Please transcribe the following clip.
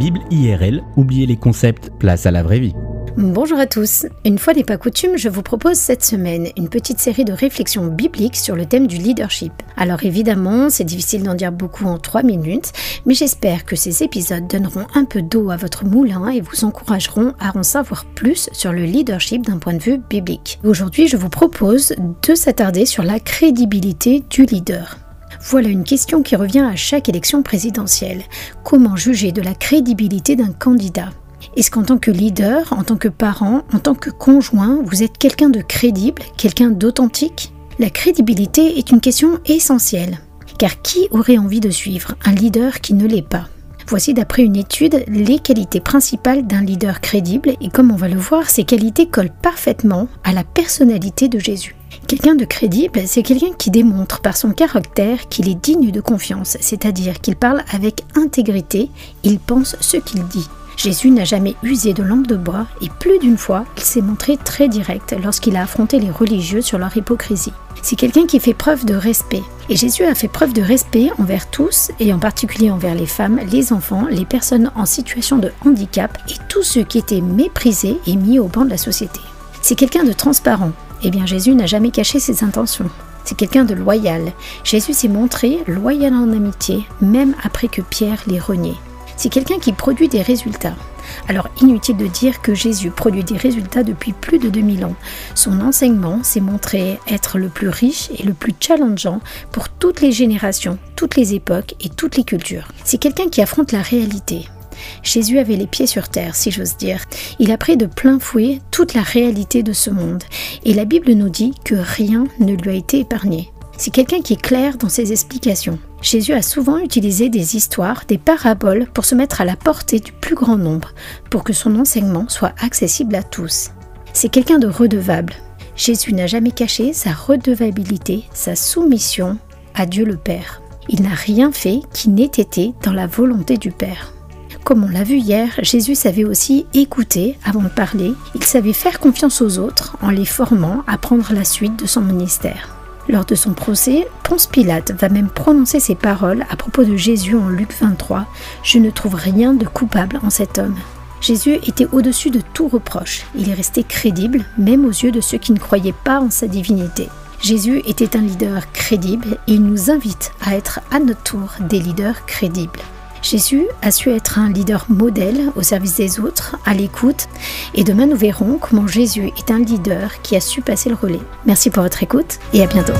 Bible IRL, oubliez les concepts, place à la vraie vie. Bonjour à tous. Une fois n'est pas coutume, je vous propose cette semaine une petite série de réflexions bibliques sur le thème du leadership. Alors évidemment, c'est difficile d'en dire beaucoup en 3 minutes, mais j'espère que ces épisodes donneront un peu d'eau à votre moulin et vous encourageront à en savoir plus sur le leadership d'un point de vue biblique. Aujourd'hui, je vous propose de s'attarder sur la crédibilité du leader. Voilà une question qui revient à chaque élection présidentielle. Comment juger de la crédibilité d'un candidat? Est-ce qu'en tant que leader, en tant que parent, en tant que conjoint, vous êtes quelqu'un de crédible, quelqu'un d'authentique? La crédibilité est une question essentielle. Car qui aurait envie de suivre un leader qui ne l'est pas? Voici d'après une étude les qualités principales d'un leader crédible et comme on va le voir, ces qualités collent parfaitement à la personnalité de Jésus. Quelqu'un de crédible, c'est quelqu'un qui démontre par son caractère qu'il est digne de confiance, c'est-à-dire qu'il parle avec intégrité, il pense ce qu'il dit. Jésus n'a jamais usé de langue de bois et plus d'une fois, il s'est montré très direct lorsqu'il a affronté les religieux sur leur hypocrisie. C'est quelqu'un qui fait preuve de respect. Et Jésus a fait preuve de respect envers tous, et en particulier envers les femmes, les enfants, les personnes en situation de handicap et tous ceux qui étaient méprisés et mis au banc de la société. C'est quelqu'un de transparent. Eh bien Jésus n'a jamais caché ses intentions. C'est quelqu'un de loyal. Jésus s'est montré loyal en amitié, même après que Pierre l'ait renié c'est quelqu'un qui produit des résultats. Alors inutile de dire que Jésus produit des résultats depuis plus de 2000 ans. Son enseignement s'est montré être le plus riche et le plus challengeant pour toutes les générations, toutes les époques et toutes les cultures. C'est quelqu'un qui affronte la réalité. Jésus avait les pieds sur terre, si j'ose dire. Il a pris de plein fouet toute la réalité de ce monde. Et la Bible nous dit que rien ne lui a été épargné. C'est quelqu'un qui est clair dans ses explications. Jésus a souvent utilisé des histoires, des paraboles pour se mettre à la portée du plus grand nombre, pour que son enseignement soit accessible à tous. C'est quelqu'un de redevable. Jésus n'a jamais caché sa redevabilité, sa soumission à Dieu le Père. Il n'a rien fait qui n'ait été dans la volonté du Père. Comme on l'a vu hier, Jésus savait aussi écouter avant de parler, il savait faire confiance aux autres en les formant à prendre la suite de son ministère. Lors de son procès, Ponce Pilate va même prononcer ces paroles à propos de Jésus en Luc 23. Je ne trouve rien de coupable en cet homme. Jésus était au-dessus de tout reproche. Il est resté crédible, même aux yeux de ceux qui ne croyaient pas en sa divinité. Jésus était un leader crédible et il nous invite à être à notre tour des leaders crédibles. Jésus a su être un leader modèle au service des autres, à l'écoute, et demain nous verrons comment Jésus est un leader qui a su passer le relais. Merci pour votre écoute et à bientôt.